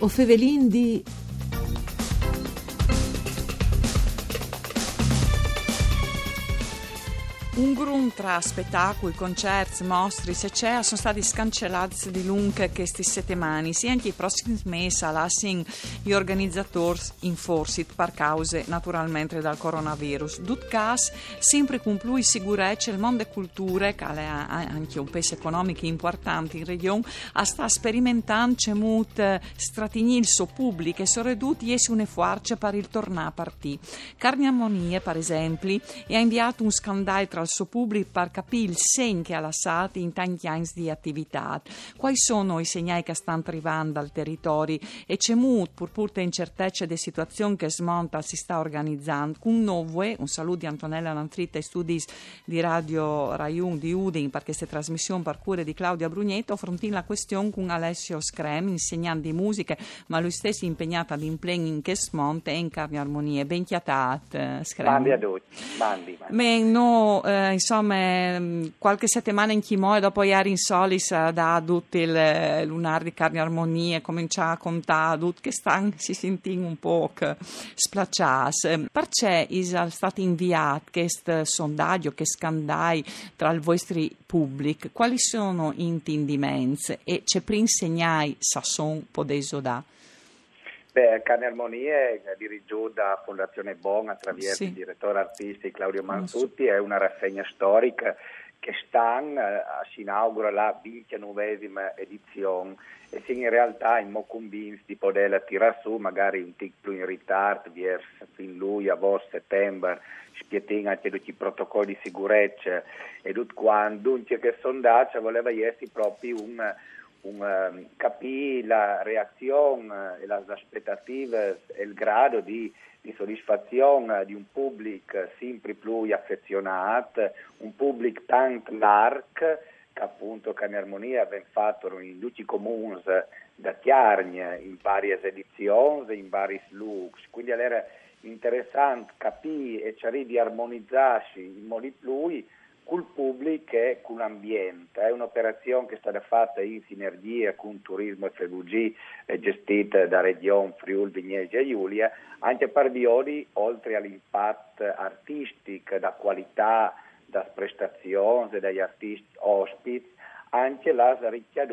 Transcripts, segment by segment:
O fevelin di Un grum tra spettacoli, concerti, mostri, se c'è, sono stati scancellati di lunghe queste settimane, sia anche i prossimi mesi lasciano gli organizzatori in forza per cause naturalmente dal coronavirus. Dut cas, sempre con più sicurezza il mondo culture, che ha anche un peso economico importante in regione, sta sperimentando il suo pubblico e sono ridotti e una forza per il tornare a partire. Carni Ammonie, per esempio, ha inviato un scandalo tra al suo pubblico per capire il segno che ha lasciato in tanti anni di attività. Quali sono i segnali che stanno arrivando dal territorio e c'è molto, pur pur incertezza di situazione che smonta si sta organizzando. Con noi, un saluto di Antonella Lantritta e studi di Radio Raiun di Udin per questa trasmissione per cure di Claudia Brugnetto, affrontiamo la questione con Alessio Screm, insegnante di musica, ma lui stesso impegnato all'impegno in che smonta e in carne armonie. Ben chiatat, Screm. Bandi a tutti, bandi. bandi. Ma no, eh, insomma, qualche settimana in chimo e dopo ieri in solis da tutti il eh, lunar di carne armonie, comincia a contare tutti che stanno, si sentono un po' splacciati. Perché è stato inviato questo sondaggio, che scandai tra i vostri pubblici? Quali sono intendimenti e c'è per insegnare Sasson Podeso da? Beh, Cane Armonie, dirigiuto da Fondazione Bon attraverso sì. il direttore artistico Claudio Manzutti, è una rassegna storica che sta, eh, si inaugura la 29esima edizione e si in realtà in convinti di poterla tirare su, magari un tic più in ritardo, verso fin lui, agosto, settembre, spietting anche tutti i protocolli di sicurezza e tutto quanto, dunque che sondaggio voleva essere proprio un, um, capire la reazione e le aspettative e il grado di, di soddisfazione di un pubblico sempre più affezionato, un pubblico tanto largo che appunto che in armonia abbiamo fatto in tutti i comuni da Chiarnia in varie edizioni, in vari luoghi, quindi era interessante capire e cercare di armonizzarsi in modi più col pubblico e con l'ambiente. È un'operazione che è stata fatta in sinergia con Turismo FVG eh, gestita da Regione Friuli, Vignesi e Giulia, anche per Violi, oltre all'impatto artistico, da qualità, da prestazioni dagli artisti ospiti, anche la ricchezza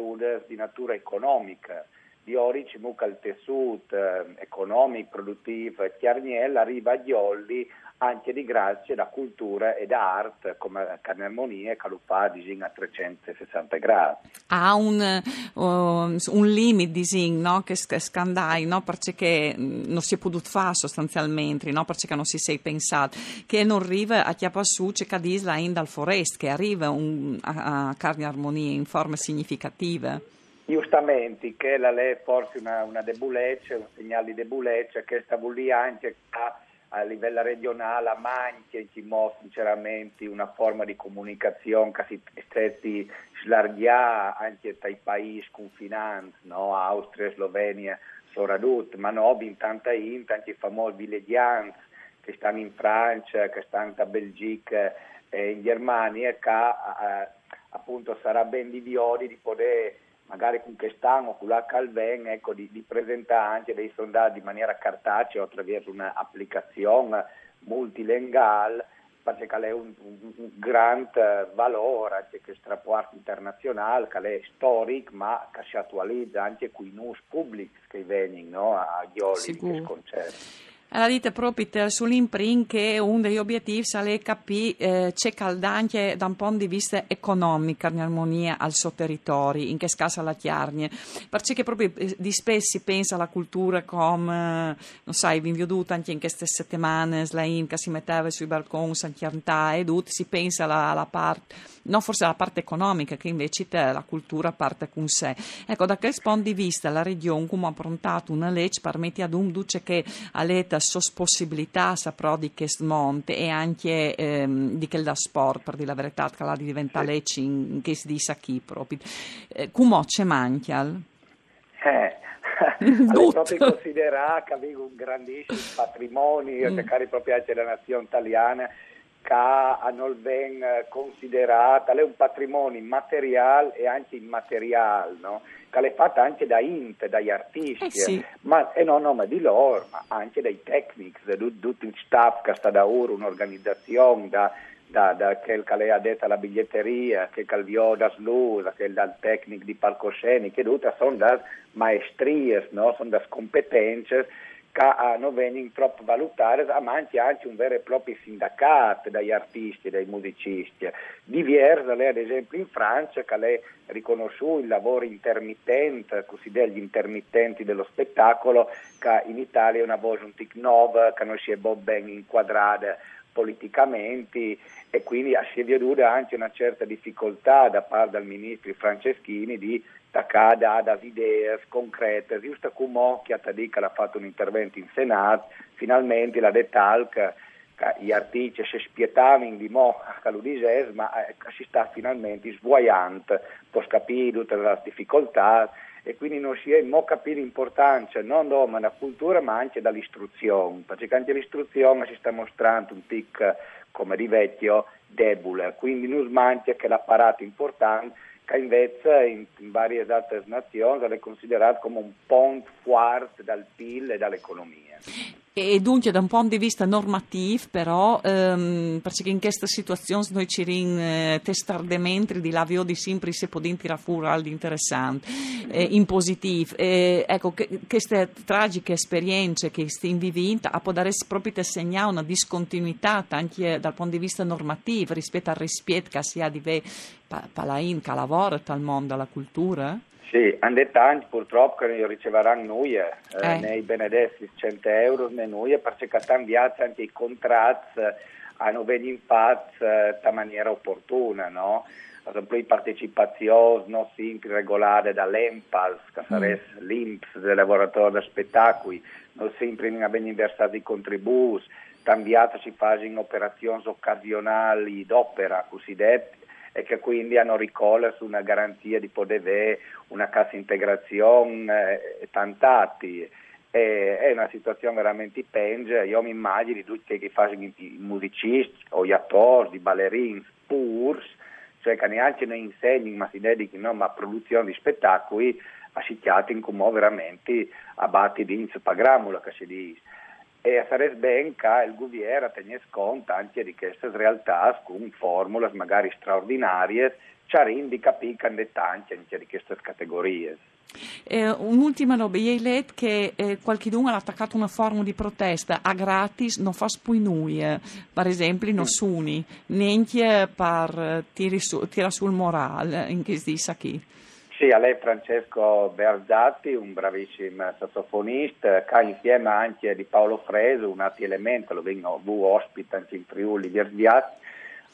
di natura economica. Di Orici, mucca il tessuto eh, economico, produttivo, Chiarniella arriva a Giolli anche di grazie da cultura e da arte come Carnermonia e Calupà disegna a 360 gradi. Ha un, uh, un limite disegno no? che scandai no? perché non si è potuto fare sostanzialmente no? perché non si sei pensato che non arriva a Chiapassù c'è Cadisla in dal forest che arriva un, a, a Carnermonia in forma significativa giustamente che la lei forse una, una debolezza, un segnale di debolezza che sta lì anche a a livello regionale a Manche ci mostra sinceramente una forma di comunicazione che si stessi slarghia anche tra i paesi confinanti, no? Austria, Slovenia, Soradut, ma no, in tanta int, anche i famosi villeggianti che stanno in Francia, che stanno a Belgica e in Germania, che eh, appunto sarà ben di violi di poter magari con quest'anno, con la Calven, ecco, di, di, presentare anche dei sondaggi in maniera cartacea o attraverso un'applicazione multilinguale, perché è un, un, un grande valore anche questo rapporto internazionale che è storico ma che si attualizza anche con i news pubblici che vengono no, a Gioli, che sconcerti. Alla dite proprio sull'imprint che uno degli obiettivi è capire eh, c'è anche da un punto di vista economico in armonia al suo territorio, in che scassa la chiarnia, perché proprio eh, di spesso pensa alla cultura come, non sai, vi veduto anche in queste settimane, slain che si metteva sui balconi, San Chiantà e tutto, si pensa alla, alla parte, no forse alla parte economica, che invece la cultura parte con sé. Ecco, da quel punto di vista la regione come ha approntato una legge permette ad un duce che all'eta possibilità saprò di che monte e anche ehm, di che da sport per dire la verità che la diventa legge in che si dice chi proprio eh, come c'è manchial eh proprio considerare che avevo un grandissimo patrimonio mm. proprio anche la nazione italiana che hanno ben considerata, è un patrimonio materiale e anche immateriale, no? Che è fatta anche da int, dagli artisti, eh sì. ma, e non nome di loro, ma anche dai tecnici, tutto il staff che sta da ora, un'organizzazione, da, da, da che lei ha detto alla biglietteria, che calviò da slusa, che dal tecnico di palcoscenico, tutte sono da maestrie, no? sono da competenze che non vengono troppo valutate, ma anche, un vero e proprio sindacato dagli artisti dai musicisti. Diversa lei ad esempio in Francia che lei riconosciuto il lavoro intermittente, così degli intermittenti dello spettacolo, che in Italia è una voce un tic nuova, che non si è ben inquadrata politicamente e quindi si veduta anche una certa difficoltà da parte del ministro Franceschini di taccada da idee concrete, giusto come Occhiata che ha fatto un intervento in Senato, finalmente la detalca gli artisti si spietavano di mo a Caludisese, ma eh, si sta finalmente svuoiando, può capire tutte le difficoltà e quindi non si è mo capire l'importanza non solo della cultura ma anche dall'istruzione, perché anche l'istruzione si sta mostrando un tic come di vecchio debole, quindi non smantia che l'apparato importante che invece in, in varie altre nazioni è considerato come un ponte forte dal PIL e dall'economia. E dunque, da un punto di vista normativo, però, ehm, perché in questa situazione noi ci rin eh, testardamente di lavio di sempre se possiamo tirare fuori algo interessante, eh, in positivo. Eh, ecco, che, queste tragiche esperienze che stiamo vivendo può dare proprio te segnare una discontinuità anche dal punto di vista normativo rispetto al rispetto che si ha di palain che lavora al mondo della cultura? Sì, detto anche purtroppo che riceveranno noi eh, eh. nei benedetti 100 euro nei noi perché stanno viaggiando anche i contratti eh, hanno venuto fatti in eh, maniera opportuna, no? Ad esempio, le partecipazioni non sempre regolate dall'EMPAS, che sarebbe mm. l'INPS dei lavoratori da spettacoli, non sempre non vengono versati i contributi, cambiato si fanno operazioni occasionali d'opera cosiddette e che quindi hanno ricolla su una garanzia di poter avere una cassa integrazione eh, e tantati. E, è una situazione veramente penge, io mi immagino tutti che fanno i musicisti o gli attori, i ballerini, purs, cioè che neanche ne insegnano ma si dedichino no, a produzione di spettacoli assicciati in come veramente a batti di pagramula che si dice e sarebbe bene che il governo tenesse conto anche di queste realtà con formule magari straordinarie ci rende capire anche di queste categorie. Eh, un'ultima roba, ieri letto che eh, qualcuno ha attaccato una forma di protesta a gratis, non fa spuinui, per esempio, non suni, neanche per tirare su, tira sul morale, in che si sa chi. Sì, a lei Francesco Berzatti, un bravissimo sassofonista, che insieme anche di Paolo Freso, un altro elemento, lo vengo vu ospite anche in Friuli, Verdiat,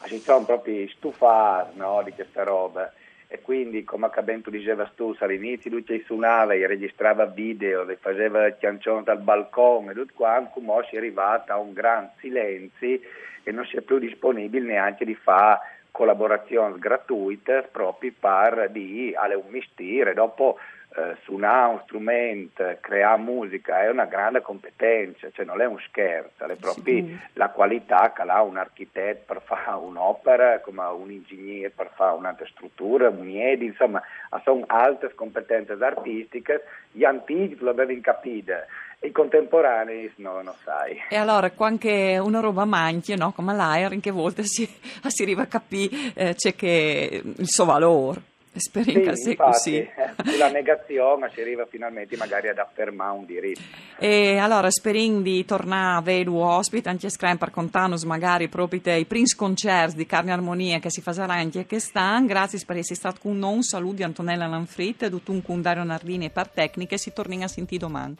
si sono proprio stufati no, di questa roba. E quindi come ben tu diceva tu all'inizio lui ci suonava e registrava video le faceva canzoni dal balcone e tutto quanto come si è arrivato a un gran silenzio e non si è più disponibile neanche di fare collaborazioni gratuite proprio per di alle un mistire dopo eh, suonare un strumento, creare musica è una grande competenza, cioè non è un scherzo, è proprio sì. la qualità che ha un architetto per fare un'opera, come un ingegnere per fare un'altra struttura, un IEDI, insomma, sono altre competenze artistiche, gli antichi lo devono capire i contemporanei no, non sai. E allora, anche una roba manchi, no? come l'air, in che volte si, si arriva a capire eh, c'è che il suo valore. Spero sì, così. Eh, la negazione si arriva finalmente magari ad affermare un diritto. E allora speriamo di tornare a vedere ospite anche screen per contarnos magari proprio i primi concerti di Carne Armonia che si faranno anche quest'anno. Grazie per essere stato con noi. Un saluto di Antonella Lanfrit, tutto un Dario Nardini e per tecniche. Si torna a sentire domani.